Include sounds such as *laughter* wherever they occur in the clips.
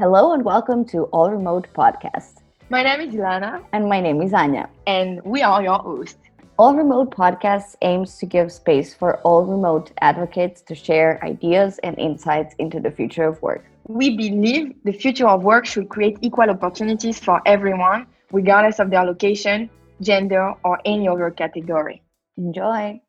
Hello and welcome to All Remote Podcast. My name is Ilana. And my name is Anya. And we are your hosts. All Remote Podcast aims to give space for all remote advocates to share ideas and insights into the future of work. We believe the future of work should create equal opportunities for everyone, regardless of their location, gender, or any other category. Enjoy.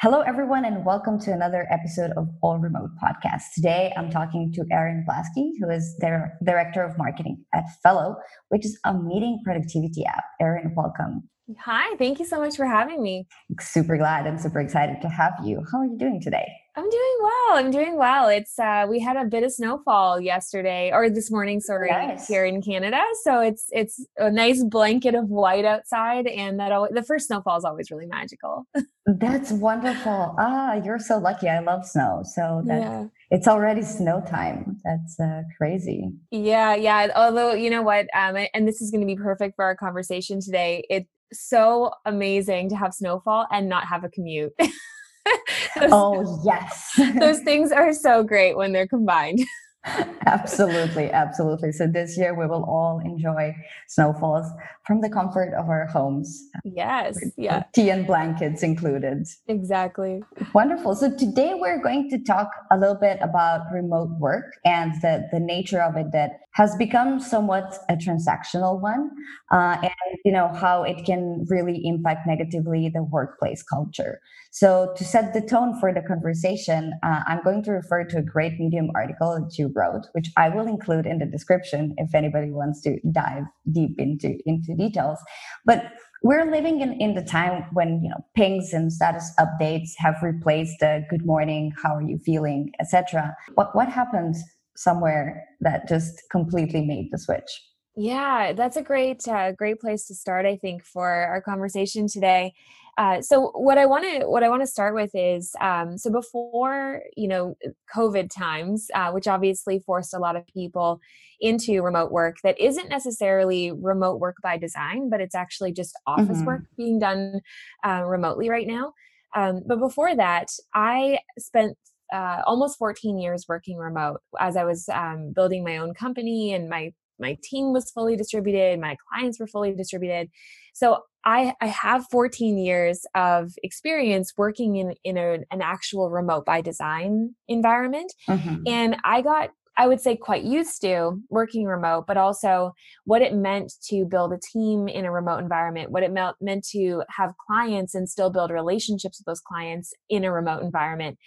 Hello, everyone, and welcome to another episode of All Remote Podcast. Today, I'm talking to Erin Blaskie, who is their Director of Marketing at Fellow, which is a meeting productivity app. Erin, welcome. Hi, thank you so much for having me. Super glad and super excited to have you. How are you doing today? I'm doing well. I'm doing well. It's uh we had a bit of snowfall yesterday or this morning, sorry, nice. here in Canada. So it's it's a nice blanket of white outside and that always, the first snowfall is always really magical. *laughs* that's wonderful. Ah, you're so lucky. I love snow. So that's yeah. it's already snow time. That's uh, crazy. Yeah, yeah. Although, you know what, um and this is going to be perfect for our conversation today. It's so amazing to have snowfall and not have a commute. *laughs* *laughs* those, oh, yes. *laughs* those things are so great when they're combined. *laughs* absolutely, absolutely. So this year we will all enjoy snowfalls from the comfort of our homes. Yes, yeah. Tea and blankets included. Exactly. Wonderful. So today we're going to talk a little bit about remote work and the, the nature of it that has become somewhat a transactional one uh, and you know how it can really impact negatively the workplace culture so to set the tone for the conversation uh, i'm going to refer to a great medium article that you wrote which i will include in the description if anybody wants to dive deep into into details. But we're living in, in the time when you know pings and status updates have replaced the good morning how are you feeling etc what what happens somewhere that just completely made the switch? Yeah that's a great uh, great place to start i think for our conversation today uh, so what i want to what i want to start with is um, so before you know covid times uh, which obviously forced a lot of people into remote work that isn't necessarily remote work by design but it's actually just office mm-hmm. work being done uh, remotely right now um, but before that i spent uh, almost 14 years working remote as I was um, building my own company and my my team was fully distributed, my clients were fully distributed. So I, I have 14 years of experience working in in a, an actual remote by design environment, mm-hmm. and I got I would say quite used to working remote, but also what it meant to build a team in a remote environment, what it meant, meant to have clients and still build relationships with those clients in a remote environment.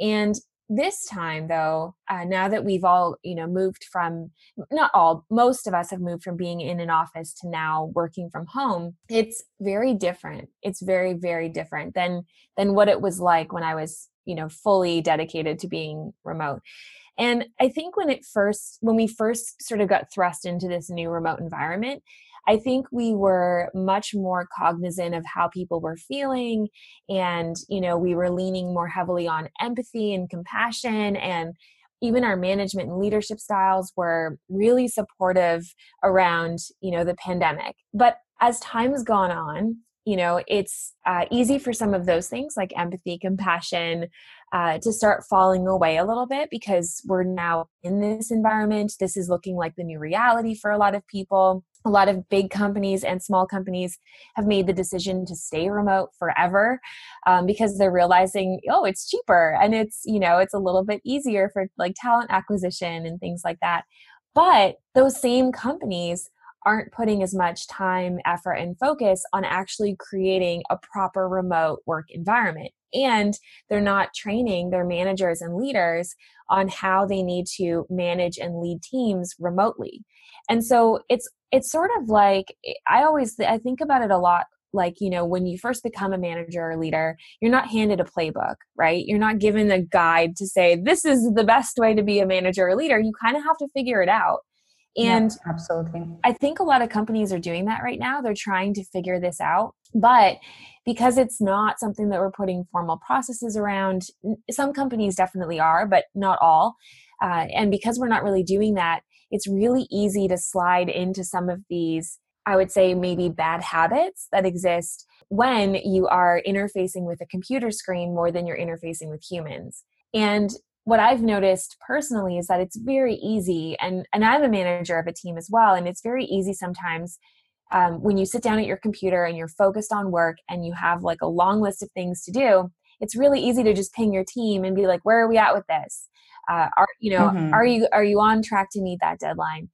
And this time though uh, now that we've all you know moved from not all most of us have moved from being in an office to now working from home it's very different. It's very very different than than what it was like when i was you know fully dedicated to being remote. And I think when it first, when we first sort of got thrust into this new remote environment, I think we were much more cognizant of how people were feeling. And, you know, we were leaning more heavily on empathy and compassion. And even our management and leadership styles were really supportive around, you know, the pandemic. But as time has gone on, you know it's uh, easy for some of those things like empathy compassion uh, to start falling away a little bit because we're now in this environment. This is looking like the new reality for a lot of people. A lot of big companies and small companies have made the decision to stay remote forever um, because they're realizing oh it's cheaper and it's you know it's a little bit easier for like talent acquisition and things like that. But those same companies aren't putting as much time, effort, and focus on actually creating a proper remote work environment. And they're not training their managers and leaders on how they need to manage and lead teams remotely. And so it's it's sort of like I always I think about it a lot like you know when you first become a manager or leader you're not handed a playbook right you're not given a guide to say this is the best way to be a manager or leader you kind of have to figure it out and yeah, absolutely. I think a lot of companies are doing that right now. They're trying to figure this out. But because it's not something that we're putting formal processes around, some companies definitely are, but not all. Uh, and because we're not really doing that, it's really easy to slide into some of these, I would say, maybe bad habits that exist when you are interfacing with a computer screen more than you're interfacing with humans. And what I've noticed personally is that it's very easy, and and I'm a manager of a team as well, and it's very easy sometimes um, when you sit down at your computer and you're focused on work and you have like a long list of things to do. It's really easy to just ping your team and be like, "Where are we at with this? Uh, are you know mm-hmm. are you are you on track to meet that deadline?"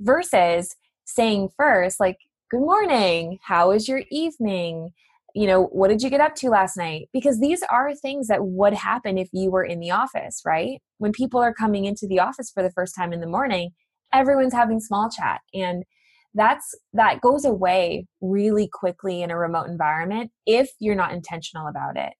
Versus saying first, like, "Good morning. How was your evening?" You know, what did you get up to last night? Because these are things that would happen if you were in the office, right? When people are coming into the office for the first time in the morning, everyone's having small chat and that's that goes away really quickly in a remote environment if you're not intentional about it.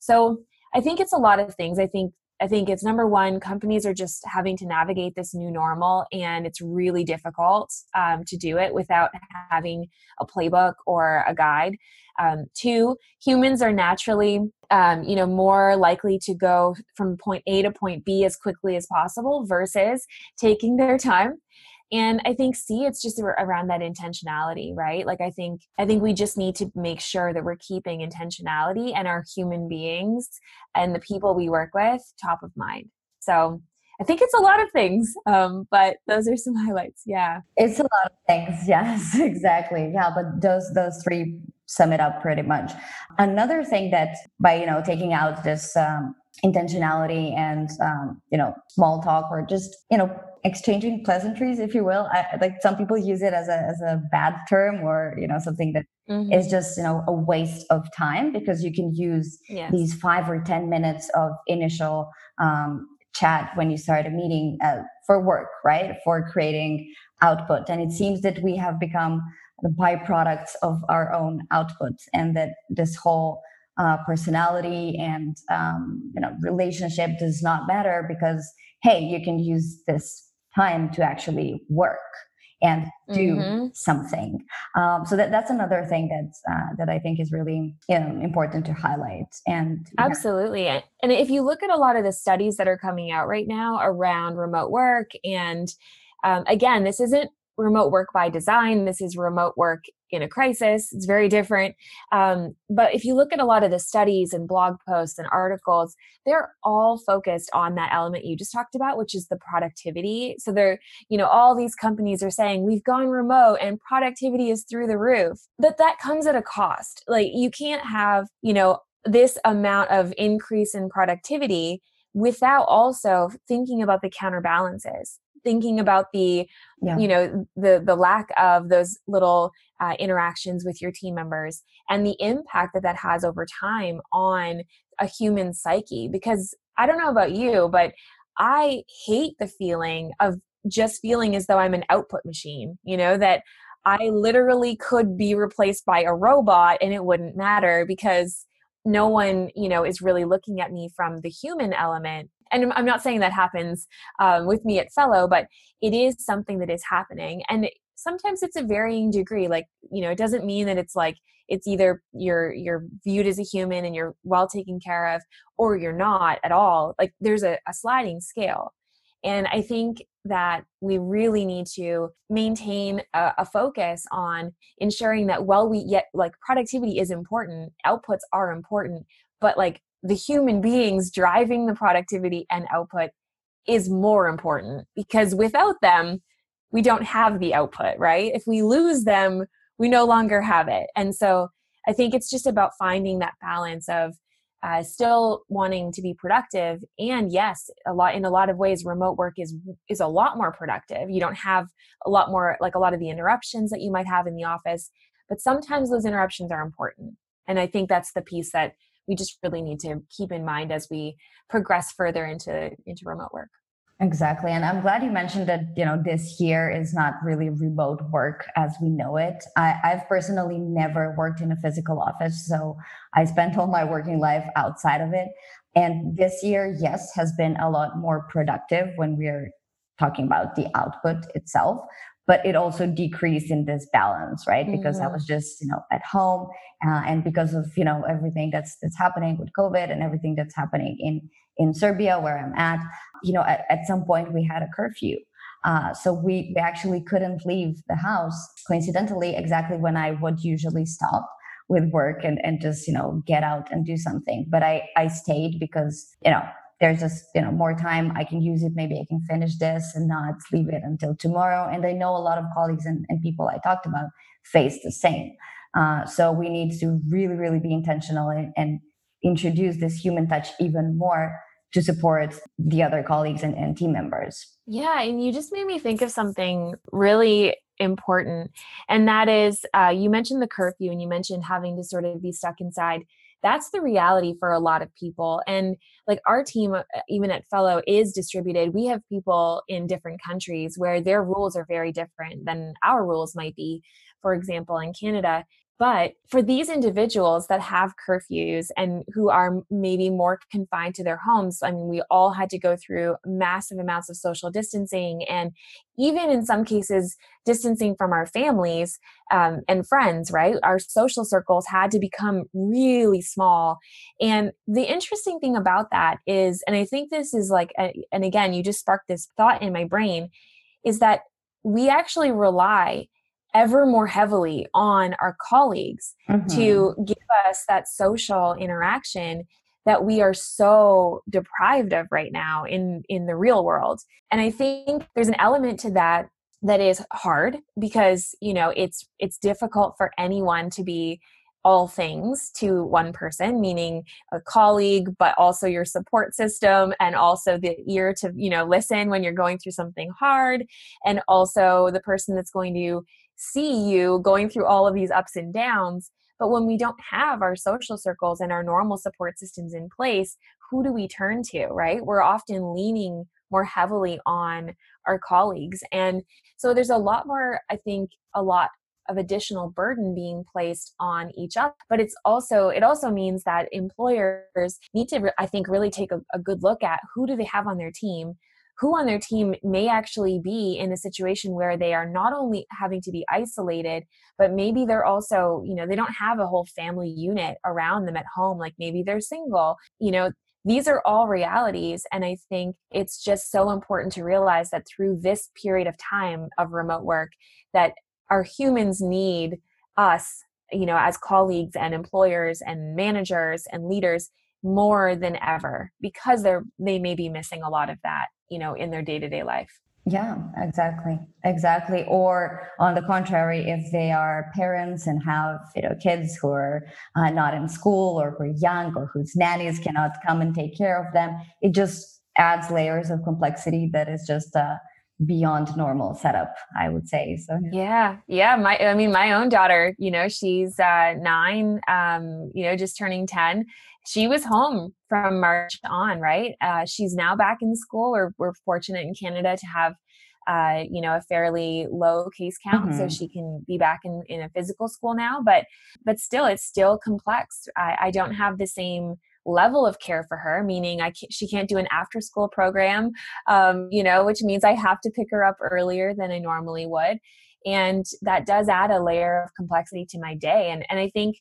So, I think it's a lot of things. I think I think it's number one, companies are just having to navigate this new normal, and it's really difficult um, to do it without having a playbook or a guide. Um, two, humans are naturally, um, you know, more likely to go from point A to point B as quickly as possible versus taking their time and i think see it's just around that intentionality right like i think i think we just need to make sure that we're keeping intentionality and our human beings and the people we work with top of mind so I think it's a lot of things, um, but those are some *laughs* highlights. Yeah, it's a lot of things. *laughs* Yes, exactly. Yeah, but those those three sum it up pretty much. Another thing that by you know taking out this um, intentionality and um, you know small talk or just you know exchanging pleasantries if you will I, like some people use it as a as a bad term or you know something that mm-hmm. is just you know a waste of time because you can use yes. these five or ten minutes of initial um, chat when you start a meeting uh, for work right for creating output and it seems that we have become the byproducts of our own output and that this whole uh, personality and um, you know relationship does not matter because hey you can use this time to actually work and do mm-hmm. something um, so that, that's another thing that uh, that i think is really you know, important to highlight and absolutely and if you look at a lot of the studies that are coming out right now around remote work and um, again this isn't remote work by design. This is remote work in a crisis. It's very different. Um, but if you look at a lot of the studies and blog posts and articles, they're all focused on that element you just talked about, which is the productivity. So they're, you know, all these companies are saying we've gone remote and productivity is through the roof. But that comes at a cost. Like you can't have, you know, this amount of increase in productivity without also thinking about the counterbalances thinking about the yeah. you know the the lack of those little uh, interactions with your team members and the impact that that has over time on a human psyche because i don't know about you but i hate the feeling of just feeling as though i'm an output machine you know that i literally could be replaced by a robot and it wouldn't matter because no one you know is really looking at me from the human element and i'm not saying that happens um, with me at fellow but it is something that is happening and sometimes it's a varying degree like you know it doesn't mean that it's like it's either you're you're viewed as a human and you're well taken care of or you're not at all like there's a, a sliding scale and i think that we really need to maintain a, a, focus on ensuring that while we yet like productivity is important outputs are important but like the human beings driving the productivity and output is more important because without them we don't have the output right? If we lose them we no longer have it. And so i think it's just about finding that balance of uh, still wanting to be productive and yes a lot in a lot of ways remote work is is a lot more productive. You don't have a lot more like a lot of the interruptions that you might have in the office but sometimes those interruptions are important. And i think that's the piece that we just really need to keep in mind as we progress further into into remote work Exactly. And I'm glad you mentioned that, you know, this year is not really remote work as we know it. I, I've personally never worked in a physical office. So I spent all my working life outside of it. And this year, yes, has been a lot more productive when we're talking about the output itself but it also decreased in this balance right? Because mm-hmm. i was just you know at home uh, and because of you know everything that's that's happening with covid and everything that's happening in in serbia where i'm at you know at, at some point we had a curfew. Uh, so we, we actually couldn't leave the house coincidentally exactly when i would usually stop with work and, and just you know get out and do something. But i i stayed because you know there's just you know more time. I can use it. Maybe i can finish this and not leave it until tomorrow. And i know a lot of colleagues and, and people i talked about face the same. Uh, so we need to really really be intentional and, and, introduce this human touch even more to support the other colleagues and, and team members. Yeah and you just made me think of something really important and that is uh, you mentioned the curfew and you mentioned having to sort of be stuck inside that's the reality for a lot of people and like our team uh, even at fellow is distributed. We have people in different countries where their rules are very different than our rules might be. For example in canada but for these individuals that have curfews and who are maybe more confined to their homes, I mean, we all had to go through massive amounts of social distancing and even in some cases, distancing from our families um, and friends, right? Our social circles had to become really small. And the interesting thing about that is, and I think this is like, a, and again, you just sparked this thought in my brain, is that we actually rely ever more heavily on our colleagues mm-hmm. to give us that social interaction that we are so deprived of right now in in the real world and i think there's an element to that that is hard because you know it's it's difficult for anyone to be all things to one person meaning a colleague but also your support system and also the ear to you know listen when you're going through something hard and also the person that's going to see you going through all of these ups and downs. But when we don't have our social circles and our normal support systems in place, who do we turn to, right? We're often leaning more heavily on our colleagues. And so there's a lot more, I think, a lot of additional burden being placed on each other but it's also it also means that employers need to i think really take a, a good look at who do they have on their team who on their team may actually be in a situation where they are not only having to be isolated but maybe they're also you know they don't have a whole family unit around them at home like maybe they're single. You know these are all realities and i think it's just so important to realize that through this period of time of remote work that our humans need us you know as colleagues and employers and managers and leaders more than ever because they're they may be missing a lot of that you know in their day-to-day life. Yeah exactly exactly. Or on the contrary if they are parents and have you know kids who are uh, not in school or who are young or whose nannies cannot come and take care of them it just adds layers of complexity that is just uh, beyond normal setup i would say so yeah yeah my i mean my own daughter you know she's uh nine um you know just turning 10 she was home from March on, right? Uh, she's now back in school. We're, we're fortunate in Canada to have, uh, you know, a fairly low case count, mm-hmm. so she can be back in, in a physical school now. But but still, it's still complex. I, I don't have the same level of care for her meaning i can't, she can't do an after school program um, you know which means i have to pick her up earlier than i normally would. And that does add a layer of complexity to my day. And and i think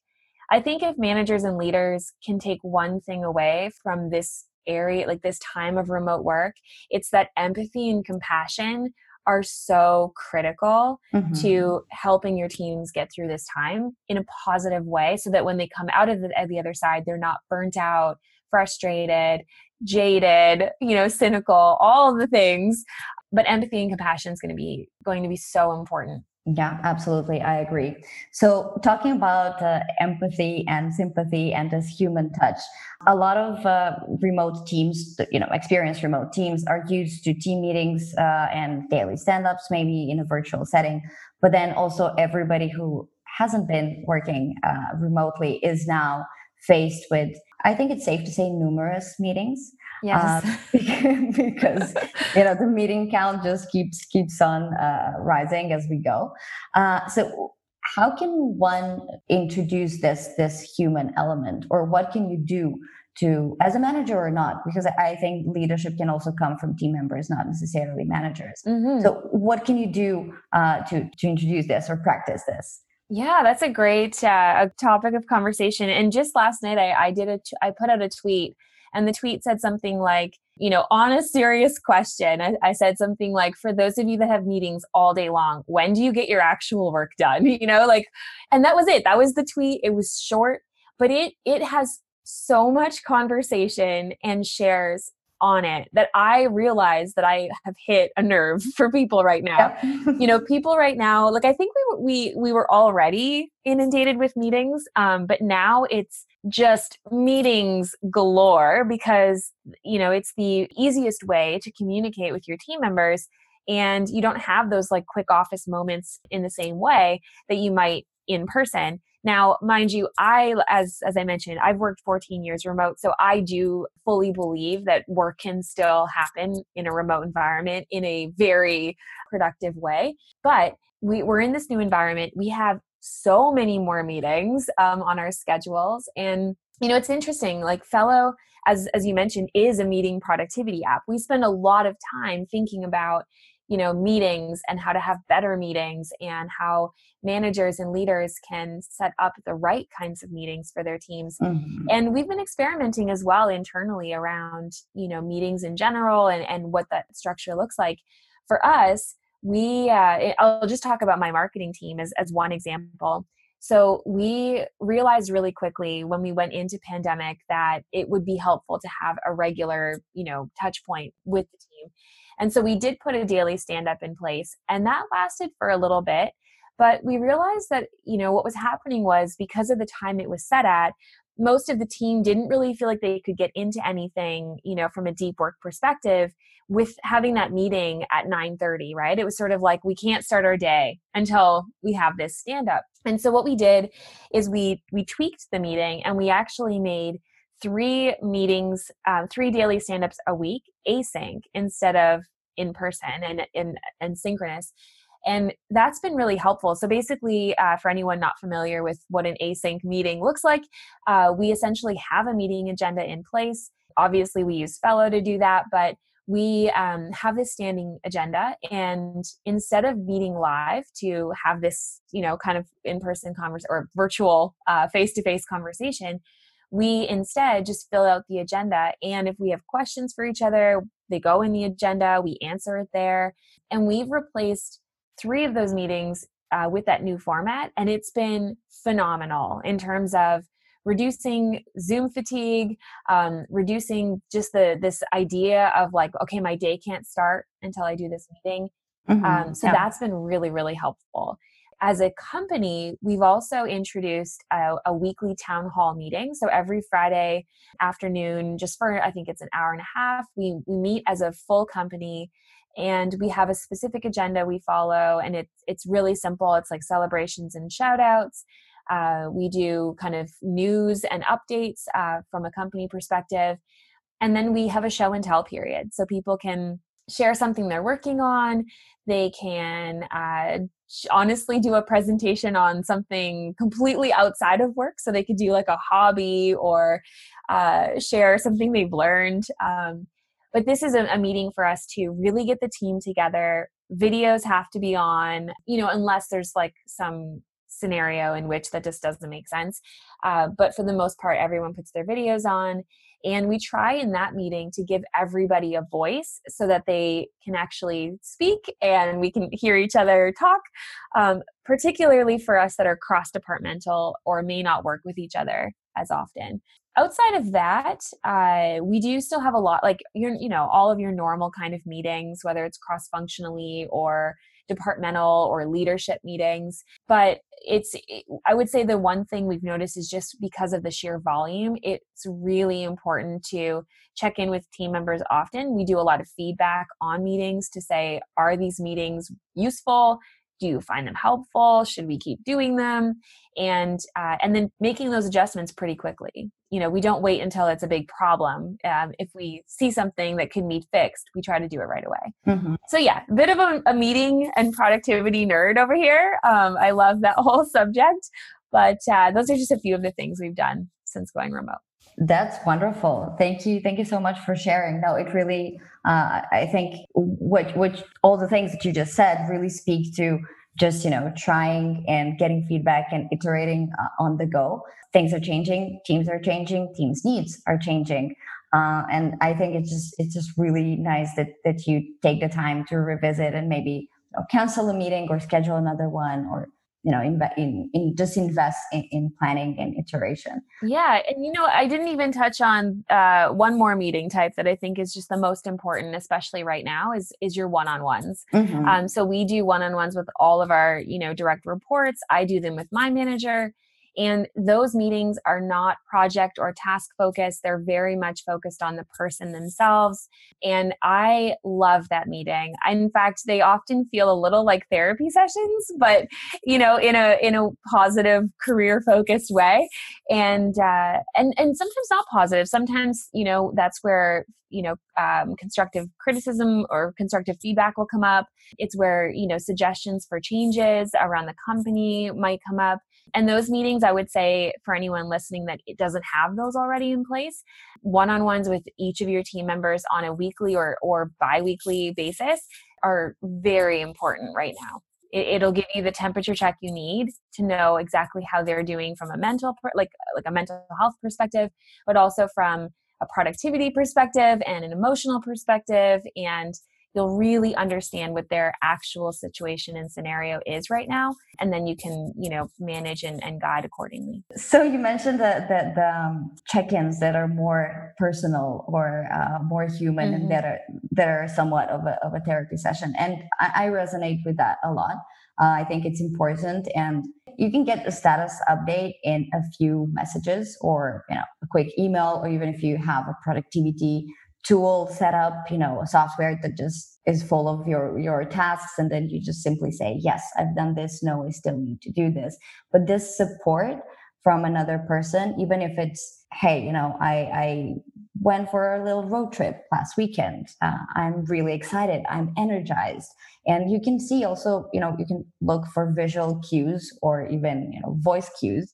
I think if managers and leaders can take one thing away from this area, like this time of remote work, it's that empathy and compassion are so critical mm-hmm. to helping your teams get through this time in a positive way so that when they come out of the, the other side, they're not burnt out, frustrated, jaded, you know, cynical, all the things. But empathy and compassion is going to be going to be so important. Yeah, absolutely. I agree. So, talking about uh, empathy and sympathy and this human touch, a lot of uh, remote teams, you know, experienced remote teams are used to team meetings uh, and daily stand ups, maybe in a virtual setting. But then also, everybody who hasn't been working uh, remotely is now faced with, I think it's safe to say, numerous meetings. Yes. Uh, *laughs* *laughs* because you know the meeting count just keeps keeps on uh, rising as we go. Uh, so how can one introduce this this human element, or what can you do to as a manager or not? Because I think leadership can also come from team members, not necessarily managers. Mm-hmm. So what can you do uh, to to introduce this or practice this? Yeah, that's a great uh, topic of conversation. And just last night, I, I did a t- I put out a tweet and the tweet said something like, you know, on a serious question, I, I, said something like, for those of you that have meetings all day long, when do you get your actual work done? *laughs* You know, like, and that was it. That was the tweet. It was short, but it it has so much conversation and shares on it that I realize that I have hit a nerve *laughs* for people right now. You know, people right now, like I think we we we were already inundated with meetings, um, but now it's just meetings galore because you know it's the easiest way to communicate with your team members and you don't have those like quick office moments in the same way that you might in person now mind you i as as i mentioned i've worked 14 years remote so i do fully believe that work can still happen in a remote environment in a very productive way. But we, we're in this new environment. We have so many more meetings um, on our schedules. And you know it's interesting like fellow as as you mentioned is a meeting productivity app. We spend a lot of time thinking about you know meetings and how to have better meetings and how managers and leaders can set up the right kinds of meetings for their teams. Mm-hmm. and we've been experimenting as well internally around you know meetings in general and and what that structure looks like. For us we uh, i'll just talk about my marketing team as, as one example. So we realized really quickly when we went into pandemic that it would be helpful to have a regular you know touch point with the team and so we did put a daily stand up in place, and that lasted for a little bit. But we realized that, you know, what was happening was because of the time it was set at, most of the team didn't really feel like they could get into anything, you know, from a deep work perspective with having that meeting at 9:30, right? It was sort of like we can't start our day until we have this stand up. And so what we did is we we tweaked the meeting and we actually made three meetings, um, three daily stand-ups a week, async instead of in person and, and, and synchronous. And that's been really helpful. So basically, uh, for anyone not familiar with what an async meeting looks like, uh, we essentially have a meeting agenda in place. Obviously, we use Fellow to do that, but we um, have this standing agenda and instead of meeting live to have this you know kind of in-person conversation or virtual uh, face-to-face conversation we instead just fill out the agenda. And if we have questions for each other, they go in the agenda, we answer it there. And we've replaced three of those meetings uh, with that new format. And it's been phenomenal in terms of reducing zoom fatigue um, reducing just the this idea of like okay my day can't start until i do this meeting mm-hmm. um, so yeah. that's been really really helpful as a company, we've also introduced a, a, weekly town hall meeting. So every Friday afternoon, just for I think it's an hour and a half, we, we meet as a full company and we have a specific agenda we follow. And it's, it's really simple. It's like celebrations and shout outs. Uh, we do kind of news and updates uh, from a company perspective. And then we have a show and tell period. So people can share something they're working on. They can uh, honestly do a presentation on something completely outside of work. So they could do like a hobby or uh, share something they've learned. Um, but this is a, a meeting for us to really get the team together. Videos have to be on, you know, unless there's like some scenario in which that just doesn't make sense. Uh, but for the most part, everyone puts their videos on. And we try in that meeting to give everybody a voice so that they can actually speak and we can hear each other talk, um, particularly for us that are cross departmental or may not work with each other as often. Outside of that, uh, we do still have a lot, like you know, all of your normal kind of meetings, whether it's cross functionally or departmental or leadership meetings. But it's, I would say the one thing we've noticed is just because of the sheer volume, it's really important to check in with team members often. We do a lot of feedback on meetings to say, are these meetings useful? Do you find them helpful? Should we keep doing them? And uh, and then making those adjustments pretty quickly. You know we don't wait until it's a big problem. Um, if we see something that can be fixed we try to do it right away. Mm-hmm. so yeah a bit of a, a, meeting and productivity nerd over here. Um, i love that *laughs* whole subject but uh, those are just a few of the things we've done since going remote that's wonderful. Thank you. Thank you so much for sharing. No, it really, uh, I think what, what all the things that you just said really speak to just, you know, trying and getting feedback and iterating uh, on the go. Things are changing. Teams are changing. Teams needs are changing. Uh, and I think it's just, it's just really nice that, that you take the time to revisit and maybe you know, cancel a meeting or schedule another one or you know in, in, in just invest in, in, planning and iteration. Yeah and you know i didn't even touch on uh, one more meeting type that i think is just the most important especially right now is is your one-on-ones. Mm-hmm. um, so we do one-on-ones with all of our you know direct reports. I do them with my manager and those meetings are not project or task focused. They're very much focused on the person themselves. And I love that meeting. In fact, they often feel a little like therapy sessions, but you know, in a in a positive career focused way. And uh, and and sometimes not positive. Sometimes, you know, that's where you know um, constructive criticism or constructive feedback will come up it's where you know suggestions for changes around the company might come up and those meetings, I would say for anyone listening that it doesn't have those already in place, one on ones with each of your team members on a weekly or, or bi weekly basis are very important right now. It, will give you the temperature check you need to know exactly how they're doing from a mental, like like a mental health perspective, but also from a productivity perspective and an emotional perspective and you'll really understand what their actual situation and scenario is right now and then you can you know manage and, and guide accordingly so you mentioned that the, the um, check-ins that are more personal or uh, more human mm-hmm. and that are that are somewhat of a, of a therapy session and I, I resonate with that a lot uh, i think it's important and you can get a status update in a few messages or you know a quick email or even if you have a productivity tool set up, you know, a software that just is full of your your tasks and then you just simply say, "Yes, I've done this. No, I still need to do this." But this support from another person, even if it's, "Hey, you know, I I went for a little road trip last weekend. Uh, I'm really excited. I'm energized." And you can see also, you know, you can look for visual cues or even, you know, voice cues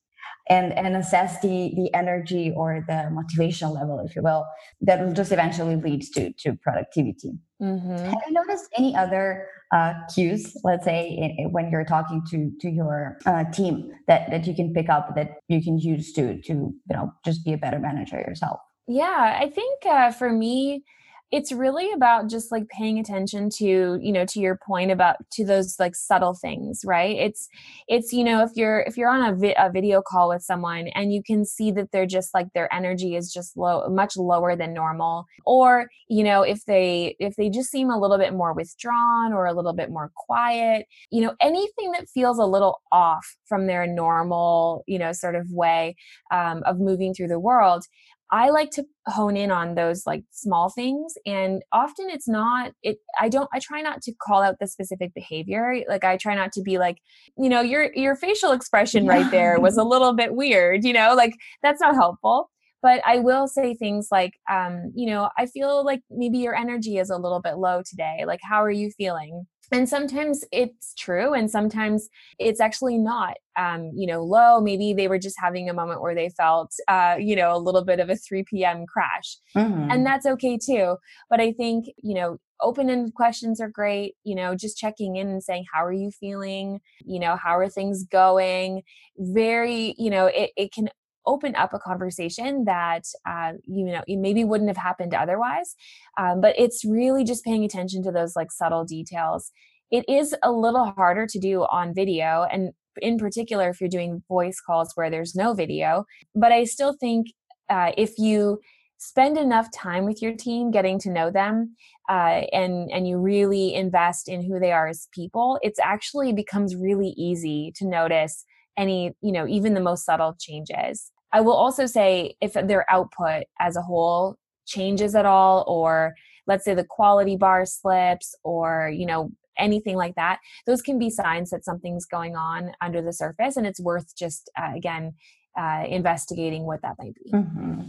and and assess the the energy or the motivational level if you will that will just eventually lead to to productivity mm-hmm. have you noticed any other uh, cues let's say in, when you're talking to to your uh, team that that you can pick up that you can use to to you know just be a better manager yourself yeah i think uh, for me it's really about just like paying attention to you know to your point about to those like subtle things right? It's it's you know if you're if you're on a, vi- a video call with someone and you can see that they're just like their energy is just low much lower than normal or you know if they if they just seem a little bit more withdrawn or a little bit more quiet you know anything that feels a little off from their normal you know sort of way um, of moving through the world I like to hone in on those like small things and often it's not it I don't I try not to call out the specific behavior like I try not to be like you know your your facial *laughs* expression right there was a little bit weird you know like that's not helpful but I will say things like um you know I feel like maybe your energy is a little bit low today like how are you feeling and sometimes it's true and sometimes it's actually not um, you know low maybe they were just having a moment where they felt uh, you know a little bit of a 3 p.m crash mm-hmm. and that's okay too but i think you know open-ended questions are great you know just checking in and saying how are you feeling you know how are things going very you know it, it can open up a conversation that uh, you know you maybe wouldn't have happened otherwise um, but it's really just paying attention to those like subtle details. It is a little harder to do on video and in particular if you're doing voice calls where there's no video but i still think uh, if you spend enough time with your team getting to know them uh, and and you really invest in who they are as people it's actually becomes really easy to notice any you know even the most subtle changes I will also say if their output as a whole changes at all, or let's say the quality bar slips, or you know anything like that, those can be signs that something's going on under the surface, and it's worth just uh, again uh, investigating what that might be. Mm-hmm.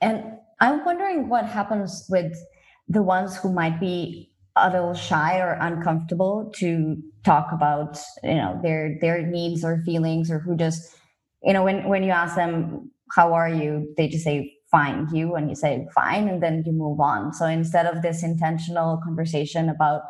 And I'm wondering what happens with the ones who might be a little shy or uncomfortable to talk about you know their their needs or feelings or who just you know when when you ask them how are you? they just say fine. You and you say fine and then you move on. So instead of this intentional conversation about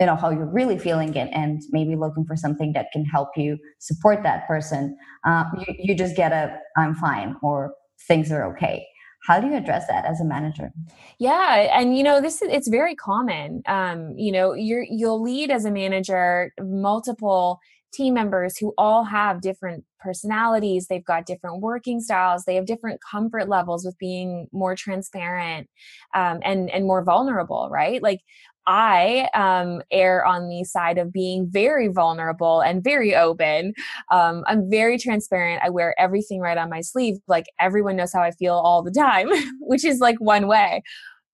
you know how you're really feeling it and maybe looking for something that can help you support that person uh, you, you just get a i'm fine or things are okay how do you address that as a manager? Yeah and you know this is it's very common. Um, you know you're you'll lead as a manager multiple team members who all have different personalities, they've got different working styles, they have different comfort levels with being more transparent um, and and more vulnerable, right? Like I um, err on the side of being very vulnerable and very open. Um, I'm very transparent. I wear everything right on my sleeve. Like everyone knows how I feel all the time, *laughs* which is like one way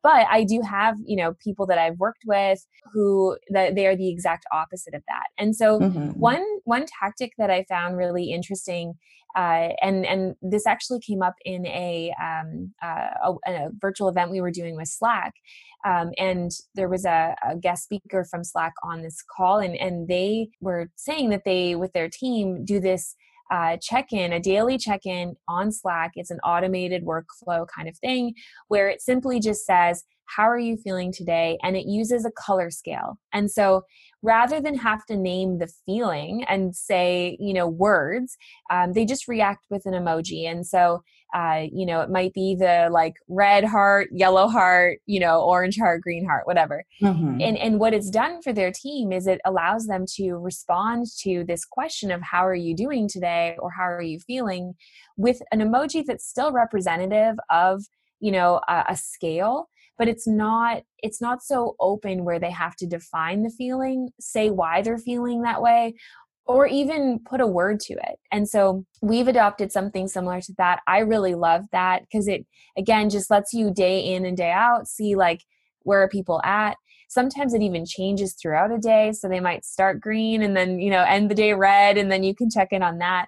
but i do have you know people that i've worked with who that they are the exact opposite of that and so mm-hmm. one one tactic that i found really interesting uh, and and this actually came up in a, um, uh, a, a virtual event we were doing with slack um, and there was a, a, guest speaker from slack on this call and and they were saying that they with their team do this uh, check in, a daily check in on Slack. It's an automated workflow kind of thing where it simply just says, How are you feeling today? And it uses a color scale. And so rather than have to name the feeling and say, you know, words, um, they just react with an emoji. And so uh, you know, it might be the like red heart, yellow heart, you know, orange heart, green heart, whatever. Mm-hmm. And and what it's done for their team is it allows them to respond to this question of how are you doing today or how are you feeling with an emoji that's still representative of, you know, a, a scale but it's not it's not so open where they have to define the feeling say why they're feeling that way or even put a word to it. And so we've adopted something similar to that. I really love that because it, again, just lets you day in and day out see like where are people at. Sometimes it even changes throughout a day. So they might start green and then, you know, end the day red, and then you can check in on that.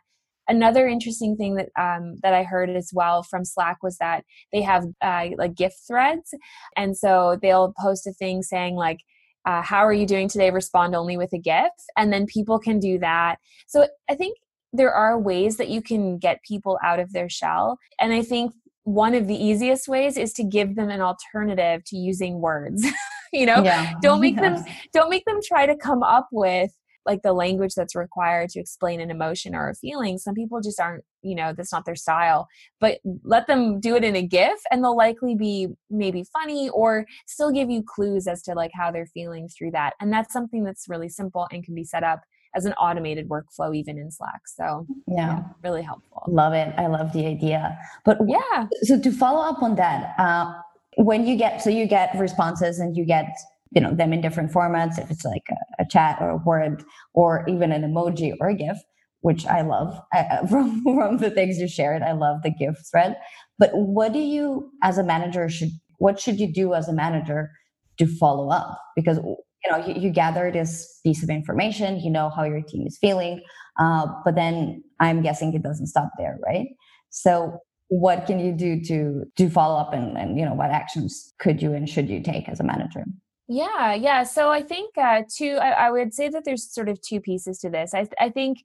Another interesting thing that um, that I heard as well from Slack was that they have uh, like gif threads, and so they'll post a thing saying like, uh, how are you doing today? Respond only with a gif and then people can do that. So i think there are ways that you can get people out of their shell. And i think one of the easiest ways is to give them an alternative to using words. *laughs* You know? Yeah. don't make yeah. *laughs* them don't make them try to come up with like the language that's required to explain an emotion or a feeling some people just aren't you know that's not their style but let them do it in a gif and they'll likely be maybe funny or still give you clues as to like how they're feeling through that and that's something that's really simple and can be set up as an automated workflow even in slack so yeah, yeah. really helpful. Love it i love the idea but yeah. so to follow up on that uh, when you get so you get responses and you get you know them in different formats if it's like a, a chat or a word or even an emoji or a gif which i love *laughs* from, from the things you shared i love the gif thread. But what do you as a manager should what should you do as a manager to follow up? Because you know you, you gather this piece of information you know how your team is feeling uh, but then i'm guessing it doesn't stop there right? So what can you do to to follow up and, and you know what actions could you and should you take as a manager yeah, yeah. So I think uh, two. I, I, would say that there's sort of two pieces to this. I, I think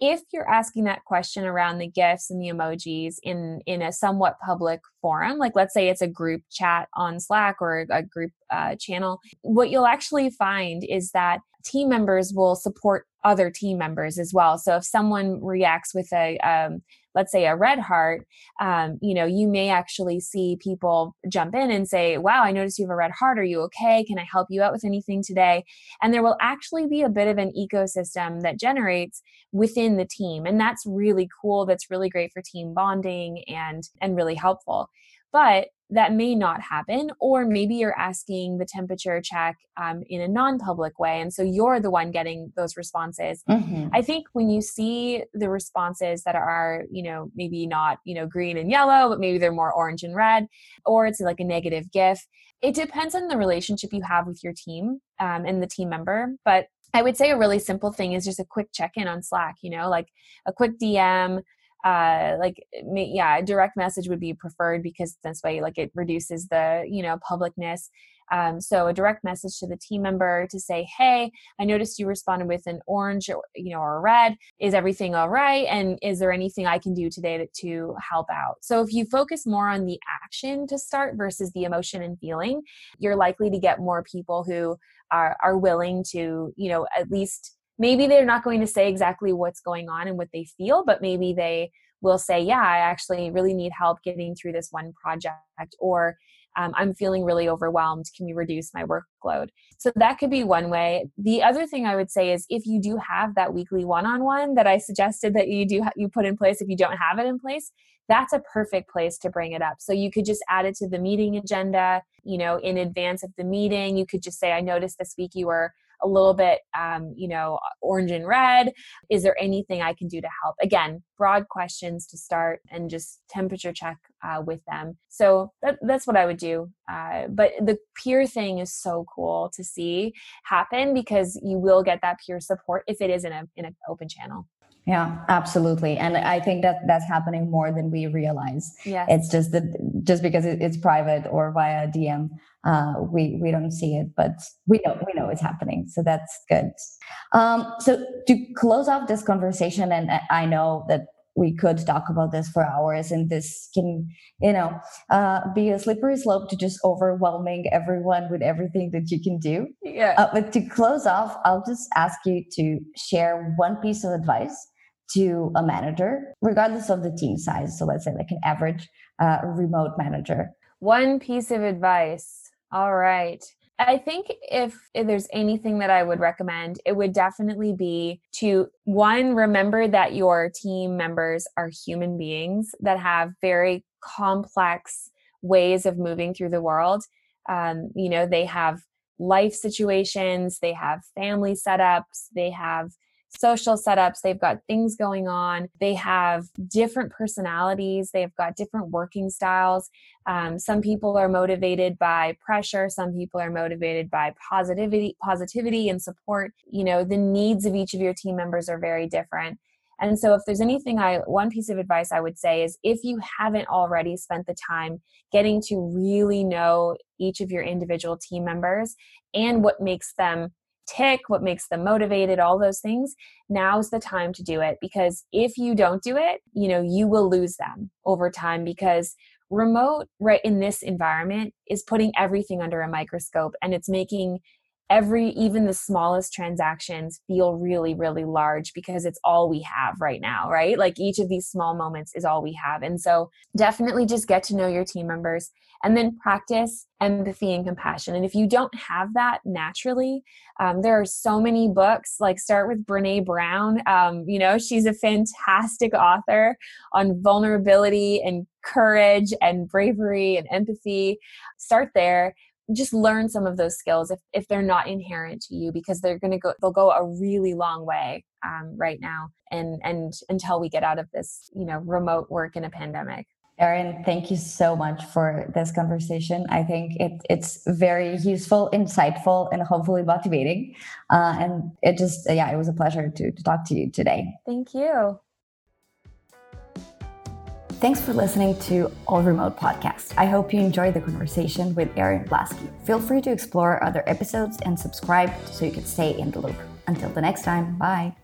if you're asking that question around the gifs and the emojis in in a somewhat public forum, like let's say it's a group chat on Slack or a group uh, channel, what you'll actually find is that team members will support other team members as well. So if someone reacts with a um, let's say a red heart, um, you know, you may actually see people jump in and say, Wow, I noticed you have a red heart. Are you okay? Can I help you out with anything today? And there will actually be a bit of an ecosystem that generates within the team. And that's really cool. That's really great for team bonding and and really helpful. But that may not happen or maybe you're asking the temperature check um, in a non-public way and so you're the one getting those responses mm-hmm. i think when you see the responses that are you know maybe not you know green and yellow but maybe they're more orange and red or it's like a negative gif it depends on the relationship you have with your team um, and the team member but I would say a really simple thing is just a quick check in on Slack, you know, like a quick DM, uh like yeah direct message would be preferred because this way like it reduces the you know publicness. Um, so a direct message to the team member to say hey i noticed you responded with an orange or, you know or a red. Is everything all right? And is there anything i can do today to, to help out? So if you focus more on the action to start versus the emotion and feeling you're likely to get more people who are, are willing to you know at least maybe they're not going to say exactly what's going on and what they feel, but maybe they will say, Yeah, I actually really need help getting through this one project, or um, I'm feeling really overwhelmed. Can we reduce my workload? So that could be one way. The other thing I would say is if you do have that weekly one-on-one that I suggested that you do you put in place, if you don't have it in place, that's a perfect place to bring it up. So you could just add it to the meeting agenda, you know, in advance of the meeting. You could just say, I noticed this week you were a little bit, um, you know, orange and red. Is there anything I can do to help? Again, broad questions to start and just temperature check uh, with them. So that, that's what I would do. Uh, but the peer thing is so cool to see happen because you will get that peer support if it is in a in an open channel. Yeah, absolutely. And I think that that's happening more than we realize. Yeah, It's just that just because it's private or via DM, uh, we we don't see it, but we know we know it's happening. So that's good. Um, so to close off this conversation, and I know that we could talk about this for hours and this can you know uh, be a slippery slope to just overwhelming everyone with everything that you can do yeah uh, but to close off i'll just ask you to share one piece of advice to a manager, regardless of the team size. So let's say like an average uh, remote manager. One piece of advice. All right. I think if, if, there's anything that I would recommend, it would definitely be to one, remember that your team members are human beings that have very complex ways of moving through the world. Um, you know, they have life situations, they have family setups, they have social setups, they've got things going on, they have different personalities, they've got different working styles. Um, some people are motivated by pressure, some people are motivated by positivity, positivity and support. You know, the needs of each of your team members are very different. And so, if there's anything I, one piece of advice I would say is if you haven't already spent the time getting to really know each of your individual team members and what makes them tick, what makes them motivated, all those things, now's the time to do it because if you don't do it, you know, you will lose them over time because remote right in this environment is putting everything under a microscope and it's making every even the smallest transactions feel really really large because it's all we have right now right? Like each of these small moments is all we have. And so definitely just get to know your team members and then practice empathy and compassion. And if you don't have that naturally um, there are so many books like start with Brené Brown. Um, you know she's a fantastic author on vulnerability and courage and bravery and empathy. Start there just learn some of those skills if, if they're not inherent to you because they're going to go they'll go a really long way um, right now and and until we get out of this you know remote work in a pandemic Erin, thank you so much for this conversation. I think it, it's very useful, insightful, and hopefully motivating. Uh, and it just, yeah, it was a pleasure to, to talk to you today. Thank you. Thanks for listening to All Remote Podcast. I hope you enjoyed the conversation with Erin Blaskie. Feel free to explore other episodes and subscribe so you can stay in the loop. Until the next time, bye.